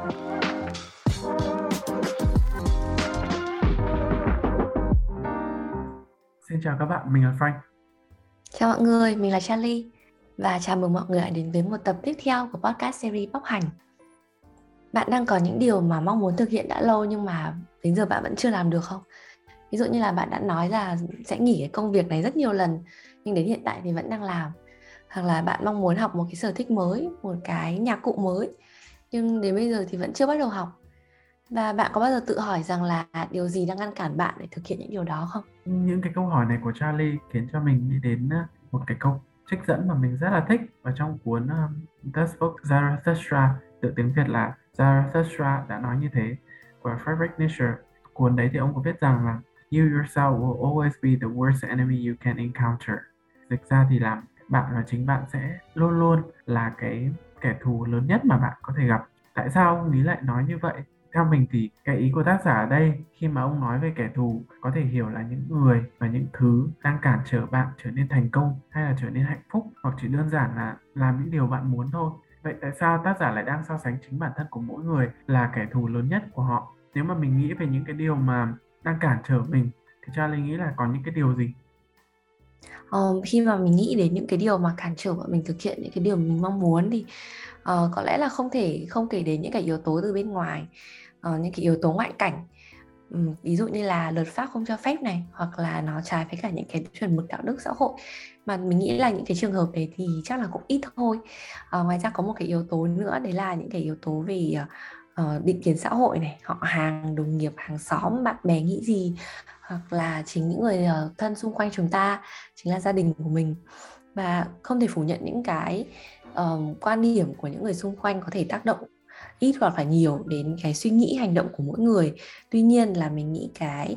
Xin chào các bạn, mình là Frank. Chào mọi người, mình là Charlie và chào mừng mọi người đến với một tập tiếp theo của podcast series Bóc Hành. Bạn đang có những điều mà mong muốn thực hiện đã lâu nhưng mà đến giờ bạn vẫn chưa làm được không? Ví dụ như là bạn đã nói là sẽ nghỉ cái công việc này rất nhiều lần nhưng đến hiện tại thì vẫn đang làm. Hoặc là bạn mong muốn học một cái sở thích mới, một cái nhạc cụ mới nhưng đến bây giờ thì vẫn chưa bắt đầu học. Và bạn có bao giờ tự hỏi rằng là điều gì đang ngăn cản bạn để thực hiện những điều đó không? Những cái câu hỏi này của Charlie khiến cho mình nghĩ đến ờ, một cái câu trích dẫn mà mình rất là thích ở trong cuốn um, The Book Zarathustra, tự tiếng Việt là Zarathustra đã nói như thế của Friedrich Nietzsche. Cuốn đấy thì ông có viết rằng là You yourself will always be the worst enemy you can encounter. Dịch ra thì là bạn và chính bạn sẽ luôn luôn là cái kẻ thù lớn nhất mà bạn có thể gặp. Tại sao ông ấy lại nói như vậy? Theo mình thì cái ý của tác giả ở đây, khi mà ông nói về kẻ thù, có thể hiểu là những người và những thứ đang cản trở bạn trở nên thành công hay là trở nên hạnh phúc, hoặc chỉ đơn giản là làm những điều bạn muốn thôi. Vậy tại sao tác giả lại đang so sánh chính bản thân của mỗi người là kẻ thù lớn nhất của họ? Nếu mà mình nghĩ về những cái điều mà đang cản trở mình, thì cho linh nghĩ là có những cái điều gì? Uh, khi mà mình nghĩ đến những cái điều mà cản trở bọn mình thực hiện những cái điều mình mong muốn thì uh, có lẽ là không thể không kể đến những cái yếu tố từ bên ngoài uh, những cái yếu tố ngoại cảnh. Um, ví dụ như là luật pháp không cho phép này hoặc là nó trái với cả những cái chuẩn mực đạo đức xã hội. Mà mình nghĩ là những cái trường hợp đấy thì chắc là cũng ít thôi. Uh, ngoài ra có một cái yếu tố nữa đấy là những cái yếu tố về uh, Ờ, định kiến xã hội này họ hàng đồng nghiệp hàng xóm bạn bè nghĩ gì hoặc là chính những người ờ, thân xung quanh chúng ta chính là gia đình của mình. Và không thể phủ nhận những cái uh, quan điểm của những người xung quanh có thể tác động ít hoặc là nhiều đến cái suy nghĩ hành động của mỗi người. Tuy nhiên là mình nghĩ cái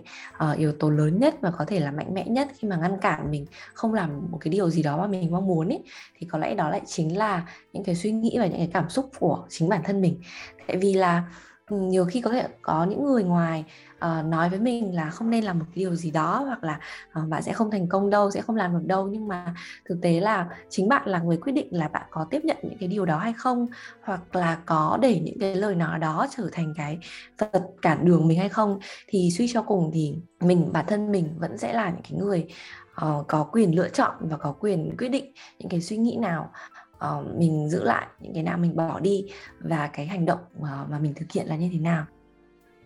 uh, yếu tố lớn nhất và có thể là mạnh mẽ nhất khi mà ngăn cản mình không làm một cái điều gì đó mà mình mong muốn ấy thì có lẽ đó lại chính là những cái suy nghĩ và những cái cảm xúc của chính bản thân mình. Tại vì là nhiều khi có thể có những người ngoài uh, nói với mình là không nên làm một cái điều gì đó hoặc là uh, bạn sẽ không thành công đâu sẽ không làm được đâu. Nhưng mà thực tế là chính bạn là người quyết định là bạn có tiếp nhận những cái điều đó hay không hoặc là có để những cái lời nói đó trở thành cái vật cản đường mình hay không. Thì suy cho cùng thì mình bản thân mình vẫn sẽ là những cái người uh, có quyền lựa chọn và có quyền quyết định những cái suy nghĩ nào uh, mình giữ lại những cái nào mình bỏ đi và cái hành động uh, mà mình thực hiện là như thế nào.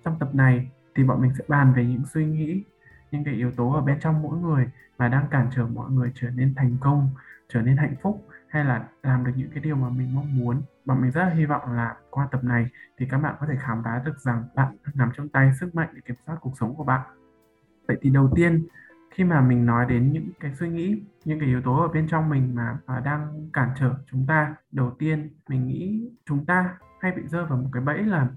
Trong tập này thì bọn mình sẽ bàn về những suy nghĩ những cái yếu tố ở bên trong mỗi người mà đang cản trở mọi người trở nên thành công trở nên hạnh phúc hay là làm được những cái điều mà mình mong muốn. Bọn mình rất là hy vọng là qua tập này thì các bạn có thể khám phá được rằng bạn nằm trong tay sức mạnh để kiểm soát cuộc sống của bạn. Vậy thì đầu tiên khi mà mình nói đến những cái suy nghĩ những cái yếu tố ở bên trong mình mà, mà đang cản trở chúng ta đầu tiên mình nghĩ chúng ta hay bị rơi vào một cái bẫy là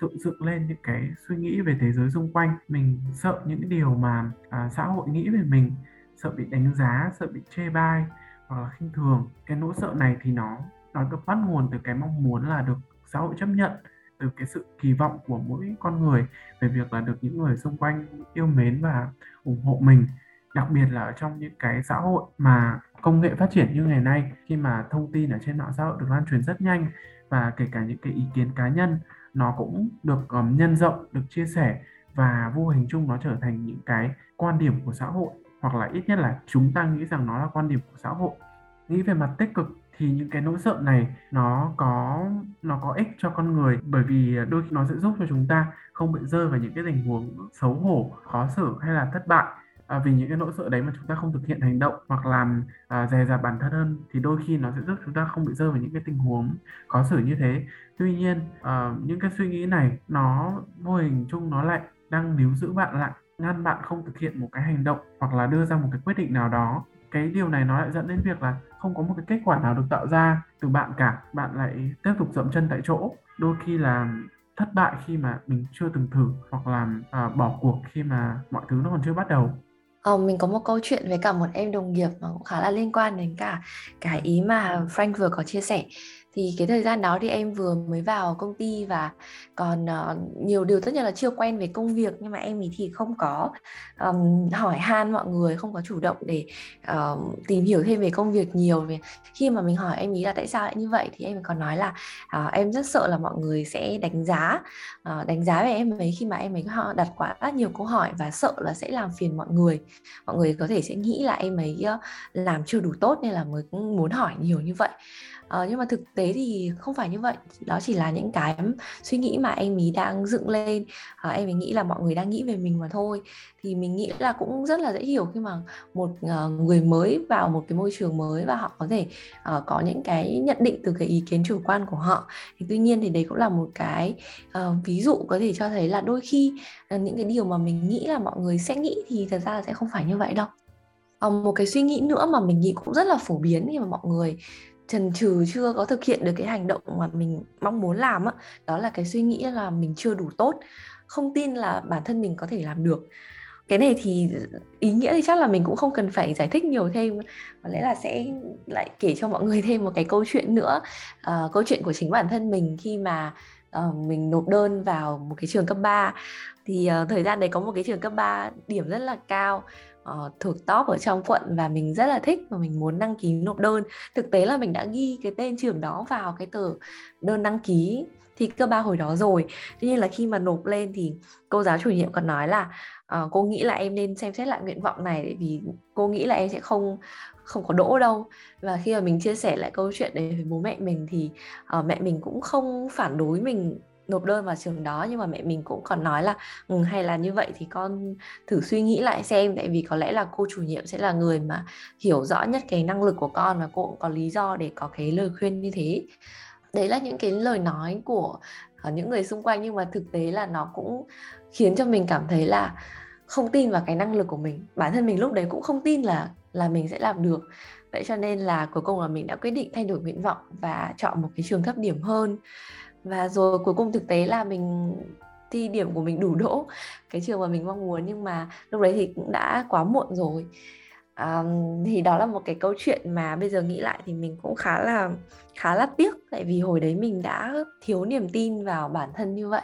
tự dựng lên những cái suy nghĩ về thế giới xung quanh. Mình sợ những điều mà à, xã hội nghĩ về mình sợ bị đánh giá sợ bị chê bai hoặc là khinh thường. Cái nỗi sợ này thì nó nó được bắt nguồn từ cái mong muốn là được xã hội chấp nhận từ cái sự kỳ vọng của mỗi con người về việc là được những người xung quanh yêu mến và ủng hộ mình. Đặc biệt là ở trong những cái xã hội mà công nghệ phát triển như ngày nay khi mà thông tin ở trên mạng xã hội được lan truyền rất nhanh và kể cả những cái ý kiến cá nhân nó cũng được um, nhân rộng được chia sẻ và vô hình chung nó trở thành những cái quan điểm của xã hội. Hoặc là ít nhất là chúng ta nghĩ rằng nó là quan điểm của xã hội nghĩ về mặt tích cực thì những cái nỗi sợ này nó có nó có ích cho con người bởi vì đôi khi nó sẽ giúp cho chúng ta không bị rơi vào những cái tình huống xấu hổ khó xử hay là thất bại. À, vì những cái nỗi sợ đấy mà chúng ta không thực hiện hành động hoặc làm à, dè dặt bản thân hơn thì đôi khi nó sẽ giúp chúng ta không bị rơi vào những cái tình huống khó xử như thế. Tuy nhiên à, những cái suy nghĩ này nó vô hình chung nó lại đang níu giữ bạn lại ngăn bạn không thực hiện một cái hành động hoặc là đưa ra một cái quyết định nào đó cái điều này nó lại dẫn đến việc là không có một cái kết quả nào được tạo ra từ bạn cả. Bạn lại tiếp tục dậm chân tại chỗ. Đôi khi là thất bại khi mà mình chưa từng thử hoặc là à, bỏ cuộc khi mà mọi thứ nó còn chưa bắt đầu. Ờ, mình có một câu chuyện với cả một em đồng nghiệp mà cũng khá là liên quan đến cả cái ý mà Frank vừa có chia sẻ thì cái thời gian đó thì em vừa mới vào công ty và còn uh, nhiều điều tất nhiên là chưa quen về công việc nhưng mà em thì không có um, hỏi han mọi người không có chủ động để uh, tìm hiểu thêm về công việc nhiều. Về khi mà mình hỏi em ý là tại sao lại như vậy? thì em còn nói là uh, em rất sợ là mọi người sẽ đánh giá uh, đánh giá về em ấy khi mà em ấy họ đặt quá nhiều câu hỏi và sợ là sẽ làm phiền mọi người. Mọi người có thể sẽ nghĩ là em ấy uh, làm chưa đủ tốt nên là mới muốn hỏi nhiều như vậy ờ, nhưng mà thực tế thì không phải như vậy. Đó chỉ là những cái suy nghĩ mà em ý đang dựng lên. Ờ, em ấy nghĩ là mọi người đang nghĩ về mình mà thôi. Thì mình nghĩ là cũng rất là dễ hiểu khi mà một uh, người mới vào một cái môi trường mới và họ có thể uh, có những cái nhận định từ cái ý kiến chủ quan của họ. Thì tuy nhiên thì đấy cũng là một cái uh, ví dụ có thể cho thấy là đôi khi uh, những cái điều mà mình nghĩ là mọi người sẽ nghĩ thì thật ra là sẽ không phải như vậy đâu. Một cái suy nghĩ nữa mà mình nghĩ cũng rất là phổ biến khi mà mọi người chần chừ chưa có thực hiện được cái hành động mà mình mong muốn làm á đó là cái suy nghĩ là mình chưa đủ tốt không tin là bản thân mình có thể làm được. Cái này thì ý nghĩa thì chắc là mình cũng không cần phải giải thích nhiều thêm có lẽ là sẽ lại kể cho mọi người thêm một cái câu chuyện nữa. À, câu chuyện của chính bản thân mình khi mà uh, mình nộp đơn vào một cái trường cấp 3 thì uh, thời gian đấy có một cái trường cấp 3 điểm rất là cao Ờ, uh, thuộc top ở trong quận và mình rất là thích và mình muốn đăng ký nộp đơn. Thực tế là mình đã ghi cái tên trường đó vào cái tờ đơn đăng ký thi cơ ba hồi đó rồi. Tuy nhiên là khi mà nộp lên thì cô giáo chủ nhiệm còn nói là uh, cô nghĩ là em nên xem xét lại nguyện vọng này vì cô nghĩ là em sẽ không không có đỗ đâu. Và khi mà mình chia sẻ lại câu chuyện đấy với bố mẹ mình thì uh, mẹ mình cũng không phản đối mình nộp đơn vào trường đó nhưng mà mẹ mình cũng còn nói là ừ, hay là như vậy thì con thử suy nghĩ lại xem tại vì có lẽ là cô chủ nhiệm sẽ là người mà hiểu rõ nhất cái năng lực của con và cô cũng có lý do để có cái lời khuyên như thế. Đấy là những cái lời nói của ờ, những người xung quanh nhưng mà thực tế là nó cũng khiến cho mình cảm thấy là không tin vào cái năng lực của mình. Bản thân mình lúc đấy cũng không tin là là mình sẽ làm được. Vậy cho nên là cuối cùng là mình đã quyết định thay đổi nguyện vọng và chọn một cái trường thấp điểm hơn và rồi cuối cùng thực tế là mình thi điểm của mình đủ đỗ cái trường mà mình mong muốn nhưng mà lúc đấy thì cũng đã quá muộn rồi. Um, thì đó là một cái câu chuyện mà bây giờ nghĩ lại thì mình cũng khá là khá là tiếc tại vì hồi đấy mình đã thiếu niềm tin vào bản thân như vậy.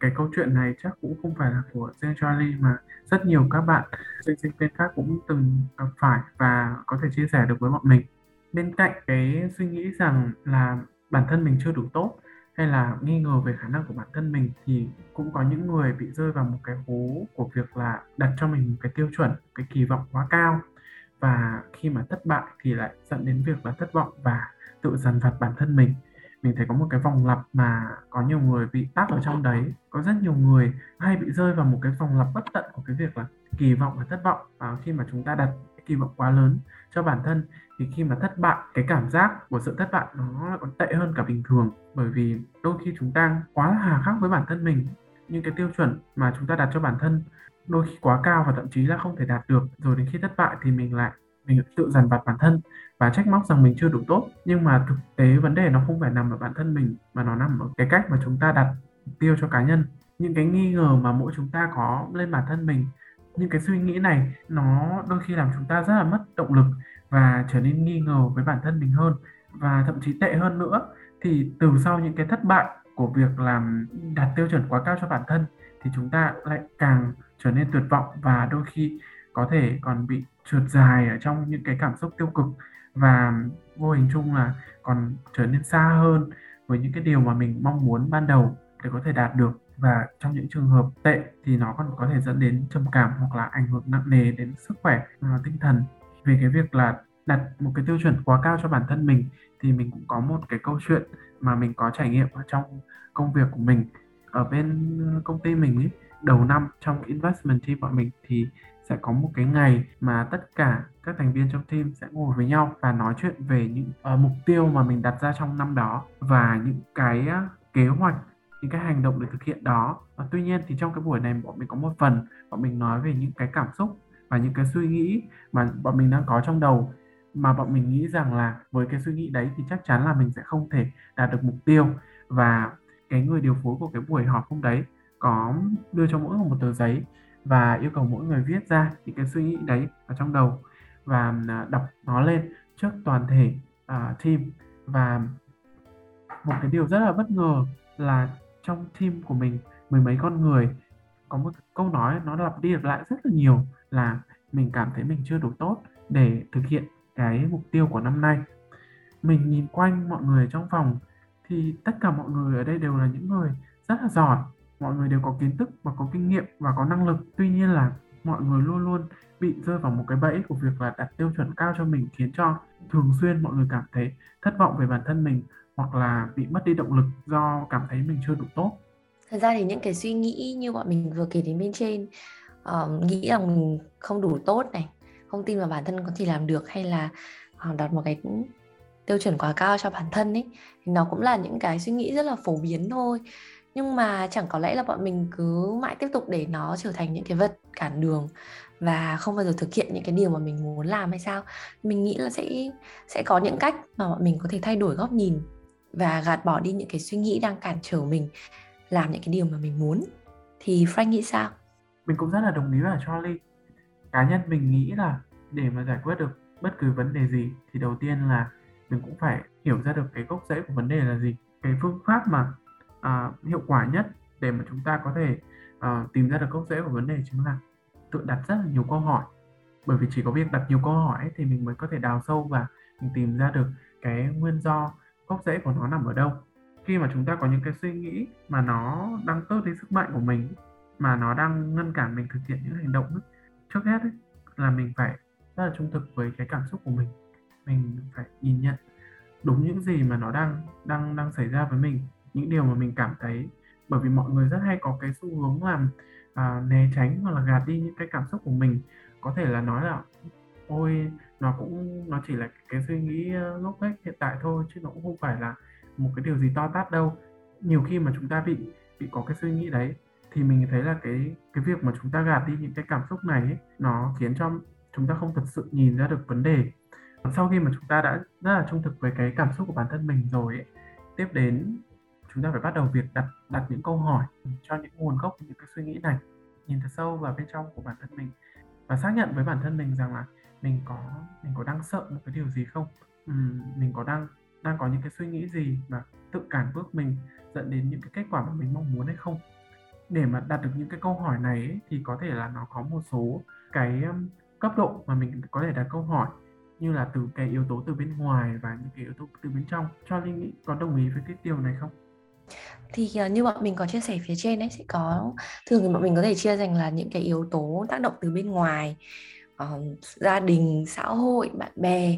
Cái câu chuyện này chắc cũng không phải là của riêng Charlie mà rất nhiều các bạn sinh sinh viên khác cũng từng gặp phải và có thể chia sẻ được với bọn mình. Bên cạnh cái suy nghĩ rằng là bản thân mình chưa đủ tốt hay là nghi ngờ về khả năng của bản thân mình thì cũng có những người bị rơi vào một cái hố của việc là đặt cho mình một cái tiêu chuẩn cái kỳ vọng quá cao. Và khi mà thất bại thì lại dẫn đến việc là thất vọng và tự dằn vặt bản thân mình. Mình thấy có một cái vòng lặp mà có nhiều người bị tắc ở trong đấy. Có rất nhiều người hay bị rơi vào một cái vòng lặp bất tận của cái việc là kỳ vọng và thất vọng. À, khi mà chúng ta đặt kỳ vọng quá lớn cho bản thân thì khi mà thất bại, cái cảm giác của sự thất bại nó còn tệ hơn cả bình thường. Bởi vì đôi khi chúng ta quá hà khắc với bản thân mình. Những cái tiêu chuẩn mà chúng ta đặt cho bản thân đôi khi quá cao và thậm chí là không thể đạt được. Rồi đến khi thất bại thì mình lại, mình tự dằn vặt bản thân và trách móc rằng mình chưa đủ tốt. Nhưng mà thực tế vấn đề nó không phải nằm ở bản thân mình, mà nó nằm ở cái cách mà chúng ta đặt mục tiêu cho cá nhân. Những cái nghi ngờ mà mỗi chúng ta có lên bản thân mình, những cái suy nghĩ này, nó đôi khi làm chúng ta rất là mất động lực và trở nên nghi ngờ với bản thân mình hơn và thậm chí tệ hơn nữa. Thì từ sau những cái thất bại của việc làm đặt tiêu chuẩn quá cao cho bản thân thì chúng ta lại càng trở nên tuyệt vọng và đôi khi có thể còn bị trượt dài ở trong những cái cảm xúc tiêu cực và vô hình chung là còn trở nên xa hơn với những cái điều mà mình mong muốn ban đầu để có thể đạt được. Và trong những trường hợp tệ thì nó còn có thể dẫn đến trầm cảm hoặc là ảnh hưởng nặng nề đến sức khỏe và tinh thần về cái việc là đặt một cái tiêu chuẩn quá cao cho bản thân mình thì mình cũng có một cái câu chuyện mà mình có trải nghiệm ở trong công việc của mình. Ở bên công ty mình ấy đầu năm trong investment team bọn mình thì sẽ có một cái ngày mà tất cả các thành viên trong team sẽ ngồi với nhau và nói chuyện về những uh, mục tiêu mà mình đặt ra trong năm đó và những cái uh, kế hoạch những cái hành động để thực hiện đó. Và tuy nhiên thì trong cái buổi này bọn mình có một phần bọn mình nói về những cái cảm xúc và những cái suy nghĩ mà bọn mình đang có trong đầu. Mà bọn mình nghĩ rằng là với cái suy nghĩ đấy thì chắc chắn là mình sẽ không thể đạt được mục tiêu. Và cái người điều phối của cái buổi họp hôm đấy có đưa cho mỗi người một tờ giấy và yêu cầu mỗi người viết ra những cái suy nghĩ đấy ở trong đầu và à, đọc nó lên trước toàn thể uh, team. Và một cái điều rất là bất ngờ là trong team của mình mười mấy con người có một câu nói nó lặp đi lặp lại rất là nhiều là mình cảm thấy mình chưa đủ tốt để thực hiện cái mục tiêu của năm nay. Mình nhìn quanh mọi người trong phòng thì tất cả mọi người ở đây đều là những người rất là giỏi. Mọi người đều có kiến thức và có kinh nghiệm và có năng lực. Tuy nhiên là mọi người luôn luôn bị rơi vào một cái bẫy của việc là đặt tiêu chuẩn cao cho mình khiến cho thường xuyên mọi người cảm thấy thất vọng về bản thân mình hoặc là bị mất đi động lực do cảm thấy mình chưa đủ tốt. Thật ra thì những cái suy nghĩ như bọn mình vừa kể đến bên trên uh, nghĩ rằng mình không đủ tốt này không tin vào bản thân có thể làm được hay là uh, đặt một cái tiêu chuẩn quá cao cho bản thân ấy thì nó cũng là những cái suy nghĩ rất là phổ biến thôi. Nhưng mà chẳng có lẽ là bọn mình cứ mãi tiếp tục để nó trở thành những cái vật cản đường và không bao giờ thực hiện những cái điều mà mình muốn làm hay sao? Mình nghĩ là sẽ sẽ có những cách mà bọn mình có thể thay đổi góc nhìn và gạt bỏ đi những cái suy nghĩ đang cản trở mình làm những cái điều mà mình muốn. Thì Frank nghĩ sao? Mình cũng rất là đồng ý với Charlie. Cá nhân mình nghĩ là để mà giải quyết được bất cứ vấn đề gì thì đầu tiên là mình cũng phải hiểu ra được cái gốc rễ của vấn đề là gì. Cái phương pháp mà à, hiệu quả nhất để mà chúng ta có thể à, tìm ra được gốc rễ của vấn đề chính là tự đặt rất là nhiều câu hỏi bởi vì chỉ có việc đặt nhiều câu hỏi thì mình mới có thể đào sâu và mình tìm ra được cái nguyên do gốc rễ của nó nằm ở đâu khi mà chúng ta có những cái suy nghĩ mà nó đang tước đi sức mạnh của mình mà nó đang ngăn cản mình thực hiện những hành động ấy, trước hết ấy, là mình phải rất là trung thực với cái cảm xúc của mình. Mình phải nhìn nhận đúng những gì mà nó đang đang đang xảy ra với mình những điều mà mình cảm thấy. Bởi vì mọi người rất hay có cái xu hướng làm à, né tránh hoặc là gạt đi những cái cảm xúc của mình. Có thể là nói là ôi nó cũng nó chỉ là cái suy nghĩ ờ, lúc ấy hiện tại thôi chứ nó cũng không phải là một cái điều gì to tát đâu. Nhiều khi mà chúng ta bị bị có cái suy nghĩ đấy thì mình thấy là cái cái việc mà chúng ta gạt đi những cái cảm xúc này ấy, nó khiến cho chúng ta không thật sự nhìn ra được vấn đề. Sau khi mà chúng ta đã rất là trung thực với cái cảm xúc của bản thân mình rồi ấy, tiếp đến chúng ta phải bắt đầu việc đặt đặt những câu hỏi cho những nguồn gốc những cái suy nghĩ này nhìn thật sâu vào bên trong của bản thân mình và xác nhận với bản thân mình rằng là mình có mình có đang sợ một cái điều gì không? Ừ, mình có đang đang có những cái suy nghĩ gì mà tự cản bước mình dẫn đến những cái kết quả mà mình mong muốn hay không? Để mà đạt được những cái câu hỏi này ấy, thì có thể là nó có một số cái cấp độ mà mình có thể đặt câu hỏi như là từ cái yếu tố từ bên ngoài và những cái yếu tố từ bên trong. Cho linh nghĩ có đồng ý với cái điều này không? Thì ờ, như bọn mình có chia sẻ phía trên ấy sẽ có thường thì bọn mình có thể chia thành là những cái yếu tố tác động từ bên ngoài uh, gia đình xã hội bạn bè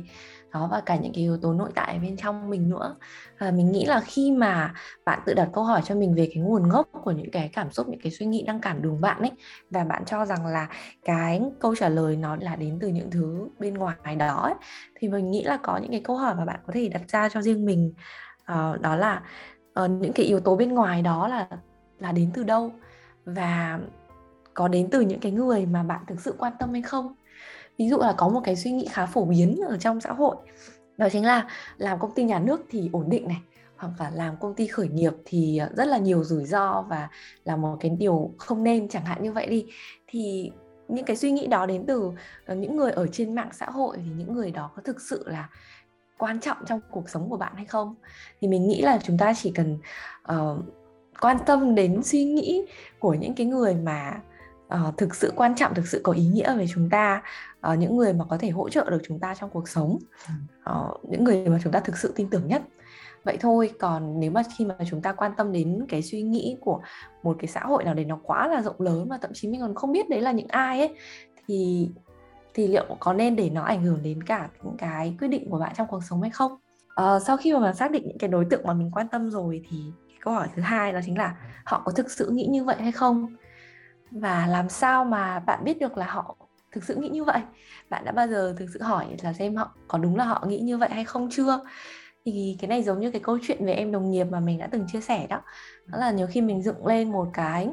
đó và cả những cái yếu tố nội tại bên trong mình nữa. Và mình nghĩ là khi mà bạn tự đặt câu hỏi cho mình về cái nguồn gốc của những cái cảm xúc những cái suy nghĩ đang cản đường bạn ấy và bạn cho rằng là cái câu trả lời nó là đến từ những thứ bên ngoài đó ấy, thì mình nghĩ là có những cái câu hỏi mà bạn có thể đặt ra cho riêng mình. Uh, đó là uh, những cái yếu tố bên ngoài đó là là đến từ đâu? Và có đến từ những cái người mà bạn thực sự quan tâm hay không? Ví dụ là có một cái suy nghĩ khá phổ biến ở trong xã hội đó chính là làm công ty nhà nước thì ổn định này hoặc là làm công ty khởi nghiệp thì ờ, rất là nhiều rủi ro và là một cái điều không nên chẳng hạn như vậy đi. Thì những cái suy nghĩ đó đến từ ờ, những người ở trên mạng xã hội thì những người đó có thực sự là quan trọng trong cuộc sống của bạn hay không? Thì mình nghĩ là chúng ta chỉ cần uh, quan tâm đến suy nghĩ của những cái người mà uh, thực sự quan trọng thực sự có ý nghĩa với chúng ta uh, những người mà có thể hỗ trợ được chúng ta trong cuộc sống uh, những người mà chúng ta thực sự tin tưởng nhất. Vậy thôi còn nếu mà khi mà chúng ta quan tâm đến cái suy nghĩ của một cái xã hội nào đấy nó quá là rộng lớn và thậm chí mình còn không biết đấy là những ai ấy thì thì liệu có nên để nó ảnh hưởng đến cả những cái quyết định của bạn trong cuộc sống hay không? Uh, sau khi mà mình xác định những cái đối tượng mà mình quan tâm rồi thì câu hỏi thứ hai đó chính là họ có thực sự nghĩ như vậy hay không và làm sao mà bạn biết được là họ thực sự nghĩ như vậy? Bạn đã bao giờ thực sự hỏi là xem họ có đúng là họ nghĩ như vậy hay không chưa? Thì cái này giống như cái câu chuyện về em đồng nghiệp mà mình đã từng chia sẻ đó. Đó là nhiều khi mình dựng lên một cái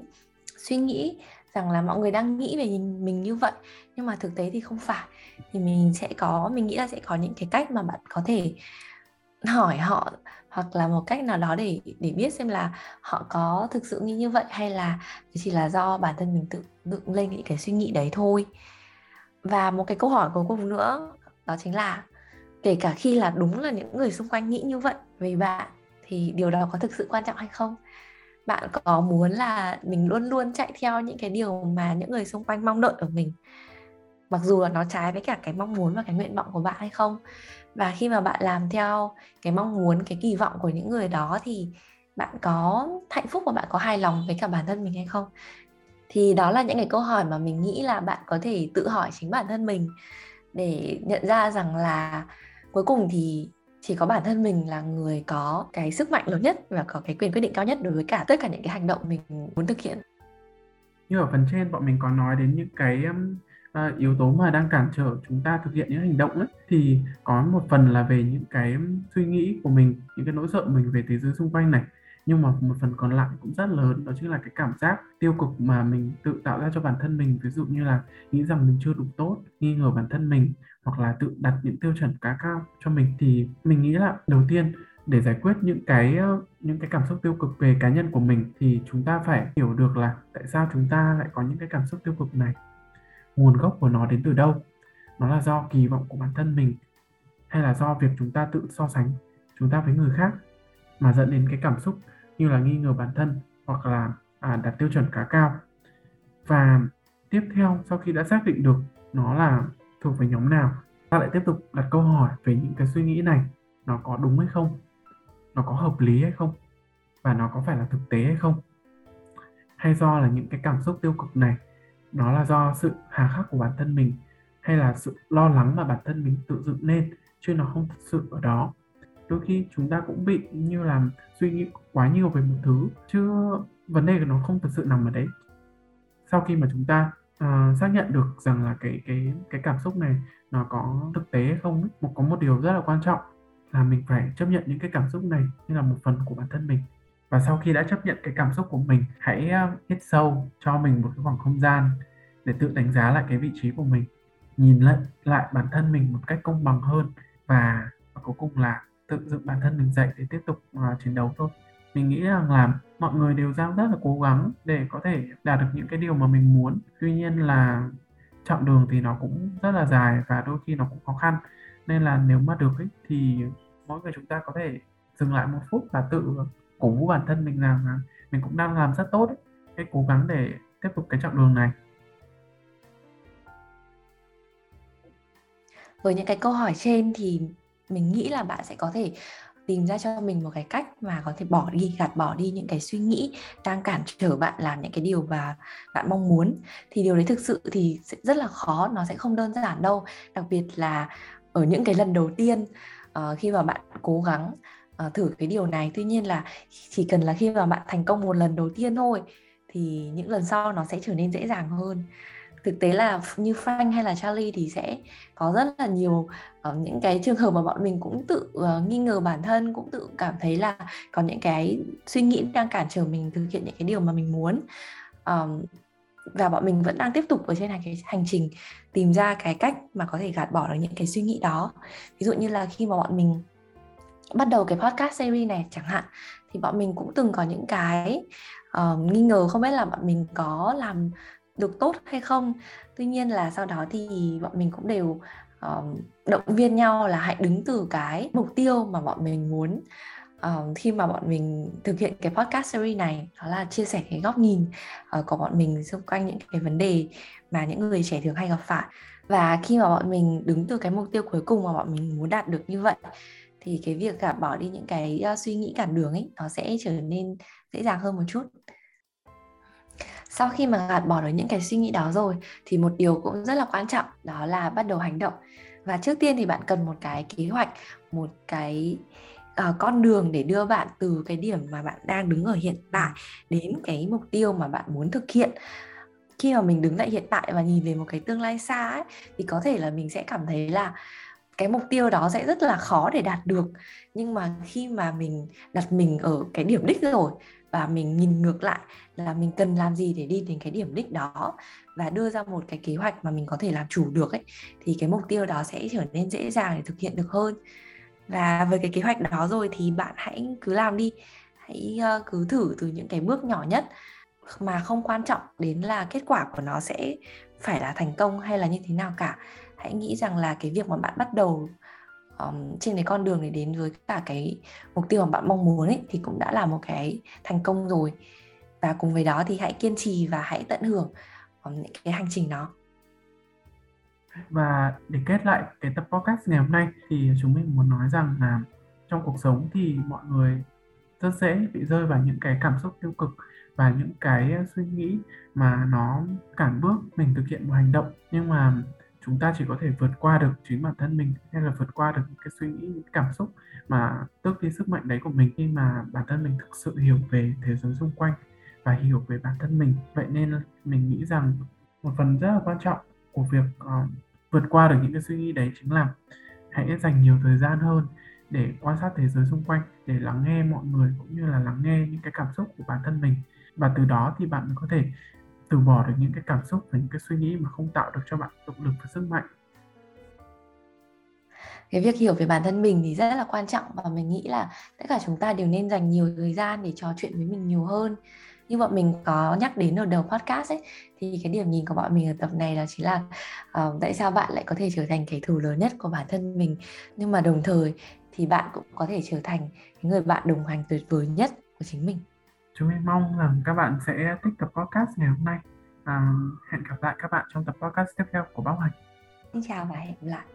suy nghĩ rằng là mọi người đang nghĩ về mình như vậy, nhưng mà thực tế thì không phải. Thì mình sẽ có, mình nghĩ là sẽ có những cái cách mà bạn có thể hỏi họ hoặc là một cách nào đó để để biết xem là họ có thực sự nghĩ như vậy hay là chỉ là do bản thân mình tự dựng lên những cái suy nghĩ đấy thôi. Và một cái câu hỏi cuối cùng nữa, đó chính là kể cả khi là đúng là những người xung quanh nghĩ như vậy về bạn thì điều đó có thực sự quan trọng hay không? Bạn có muốn là mình luôn luôn chạy theo những cái điều mà những người xung quanh mong đợi ở mình? Mặc dù là nó trái với cả cái mong muốn và cái nguyện vọng của bạn hay không, và khi mà bạn làm theo cái mong muốn, cái kỳ vọng của những người đó thì bạn có hạnh phúc và bạn có hài lòng với cả bản thân mình hay không? Thì đó là những cái câu hỏi mà mình nghĩ là bạn có thể tự hỏi chính bản thân mình để nhận ra rằng là cuối cùng thì chỉ có bản thân mình là người có cái sức mạnh lớn nhất và có cái quyền quyết định cao nhất đối với cả tất cả những cái hành động mình muốn thực hiện. Như ở phần trên bọn mình có nói đến những cái uh, yếu tố mà đang cản trở chúng ta thực hiện những hành động ấy thì có một phần là về những cái suy nghĩ của mình những cái nỗi sợ mình về thế giới xung quanh này. Nhưng mà một phần còn lại cũng rất lớn đó chính là cái cảm giác tiêu cực mà mình tự tạo ra cho bản thân mình. Ví dụ như là nghĩ rằng mình chưa đủ tốt nghi ngờ bản thân mình hoặc là tự đặt những tiêu chuẩn cá cao cho mình thì mình nghĩ là đầu tiên để giải quyết những cái ờ, những cái cảm xúc tiêu cực về cá nhân của mình thì chúng ta phải hiểu được là tại sao chúng ta lại có những cái cảm xúc tiêu cực này nguồn gốc của nó đến từ đâu? Nó là do kỳ vọng của bản thân mình hay là do việc chúng ta tự so sánh chúng ta với người khác mà dẫn đến cái cảm xúc như là nghi ngờ bản thân hoặc là à, đặt tiêu chuẩn khá cao? Và tiếp theo sau khi đã xác định được nó là thuộc về nhóm nào ta lại tiếp tục đặt câu hỏi về những cái suy nghĩ này. Nó có đúng hay không? Nó có hợp lý hay không? Và nó có phải là thực tế hay không? Hay do là những cái cảm xúc tiêu cực này nó là do sự hà khắc của bản thân mình hay là sự lo lắng mà bản thân mình tự dựng nên chứ nó không thực sự ở đó. Đôi khi chúng ta cũng bị như là suy nghĩ quá nhiều về một thứ chứ vấn đề của nó không thực sự nằm ở đấy. Sau khi mà chúng ta uh, xác nhận được rằng là cái cái cái cảm xúc này nó có thực tế hay không một có một điều rất là quan trọng là mình phải chấp nhận những cái cảm xúc này như là một phần của bản thân mình và sau khi đã chấp nhận cái cảm xúc của mình hãy ờ, hít sâu cho mình một cái khoảng không gian để tự đánh giá lại cái vị trí của mình. Nhìn lại lại bản thân mình một cách công bằng hơn và, và cuối cùng là tự dựng bản thân mình dậy để tiếp tục uh, chiến đấu thôi. Mình nghĩ rằng là mọi người đều đang rất là cố gắng để có thể đạt được những cái điều mà mình muốn. Tuy nhiên là chặng đường thì nó cũng rất là dài và đôi khi nó cũng khó khăn. Nên là nếu mà được ấy, thì mỗi người chúng ta có thể dừng lại một phút và tự cổ vũ bản thân mình làm mình cũng đang làm rất tốt ấy. hãy cố gắng để tiếp tục cái chặng đường này. Với những cái câu hỏi trên thì mình nghĩ là bạn sẽ có thể tìm ra cho mình một cái cách mà có thể bỏ đi gạt bỏ đi những cái suy nghĩ đang cản trở bạn làm những cái điều mà bạn mong muốn. Thì điều đấy thực sự thì sẽ rất là khó nó sẽ không đơn giản đâu. Đặc biệt là ở những cái lần đầu tiên uh, khi mà bạn cố gắng uh, thử cái điều này. Tuy nhiên là chỉ cần là khi mà bạn thành công một lần đầu tiên thôi thì những lần sau nó sẽ trở nên dễ dàng hơn. Thực tế là như Frank hay là Charlie thì sẽ có rất là nhiều uh, những cái trường hợp mà bọn mình cũng tự uh, nghi ngờ bản thân cũng tự cảm thấy là có những cái suy nghĩ đang cản trở mình thực hiện những cái điều mà mình muốn. Um, và bọn mình vẫn đang tiếp tục ở trên hành cái hành trình tìm ra cái cách mà có thể gạt bỏ được những cái suy nghĩ đó. Ví dụ như là khi mà bọn mình bắt đầu cái podcast series này chẳng hạn thì bọn mình cũng từng có những cái uh, nghi ngờ không biết là bọn mình có làm được tốt hay không. Tuy nhiên là sau đó thì bọn mình cũng đều uh, động viên nhau là hãy đứng từ cái mục tiêu mà bọn mình muốn. Uh, khi mà bọn mình thực hiện cái podcast series này đó là chia sẻ cái góc nhìn uh, của bọn mình xung quanh những cái vấn đề mà những người trẻ thường hay gặp phải. Và khi mà bọn mình đứng từ cái mục tiêu cuối cùng mà bọn mình muốn đạt được như vậy thì cái việc gạt bỏ đi những cái uh, suy nghĩ cản đường ấy nó sẽ trở nên dễ dàng hơn một chút. Sau khi mà gạt bỏ được những cái suy nghĩ đó rồi thì một điều cũng rất là quan trọng đó là bắt đầu hành động. Và trước tiên thì bạn cần một cái kế hoạch một cái uh, con đường để đưa bạn từ cái điểm mà bạn đang đứng ở hiện tại đến cái mục tiêu mà bạn muốn thực hiện. Khi mà mình đứng tại hiện tại và nhìn về một cái tương lai xa ấy, thì có thể là mình sẽ cảm thấy là cái mục tiêu đó sẽ rất là khó để đạt được. Nhưng mà khi mà mình đặt mình ở cái điểm đích rồi và mình nhìn ngược lại là mình cần làm gì để đi đến cái điểm đích đó và đưa ra một cái kế hoạch mà mình có thể làm chủ được ấy, thì cái mục tiêu đó sẽ trở nên dễ dàng để thực hiện được hơn. Và với cái kế hoạch đó rồi thì bạn hãy cứ làm đi. Hãy ờ, cứ thử từ những cái bước nhỏ nhất mà không quan trọng đến là kết quả của nó sẽ phải là thành công hay là như thế nào cả hãy nghĩ rằng là cái việc mà bạn bắt đầu um, trên cái con đường để đến với cả cái mục tiêu mà bạn mong muốn ấy thì cũng đã là một cái thành công rồi. Và cùng với đó thì hãy kiên trì và hãy tận hưởng um, những cái hành trình đó. Và để kết lại cái tập podcast ngày hôm nay thì chúng mình muốn nói rằng là trong cuộc sống thì mọi người rất dễ bị rơi vào những cái cảm xúc tiêu cực và những cái suy nghĩ mà nó cản bước mình thực hiện một hành động. Nhưng mà chúng ta chỉ có thể vượt qua được chính bản thân mình hay là vượt qua được những cái suy nghĩ những cảm xúc mà tước đi sức mạnh đấy của mình khi mà bản thân mình thực sự hiểu về thế giới xung quanh và hiểu về bản thân mình. Vậy nên mình nghĩ rằng một phần rất là quan trọng của việc uh, vượt qua được những cái suy nghĩ đấy chính là hãy dành nhiều thời gian hơn để quan sát thế giới xung quanh để lắng nghe mọi người cũng như là lắng nghe những cái cảm xúc của bản thân mình. Và từ đó thì bạn có thể từ bỏ được những cái cảm xúc và những cái suy nghĩ mà không tạo được cho bạn động lực và sức mạnh. Cái việc hiểu về bản thân mình thì rất là quan trọng và mình nghĩ là tất cả chúng ta đều nên dành nhiều thời gian để trò chuyện với mình nhiều hơn. Như bọn mình có nhắc đến ở đầu podcast ấy thì cái điểm nhìn của bọn mình ở tập này là chính là uh, tại sao bạn lại có thể trở thành kẻ thù lớn nhất của bản thân mình. Nhưng mà đồng thời thì bạn cũng có thể trở thành người bạn đồng hành tuyệt vời nhất của chính mình chúng mình mong rằng các bạn sẽ thích tập podcast ngày hôm nay. À, hẹn gặp lại các bạn trong tập podcast tiếp theo của Báo Hành xin chào và hẹn gặp lại.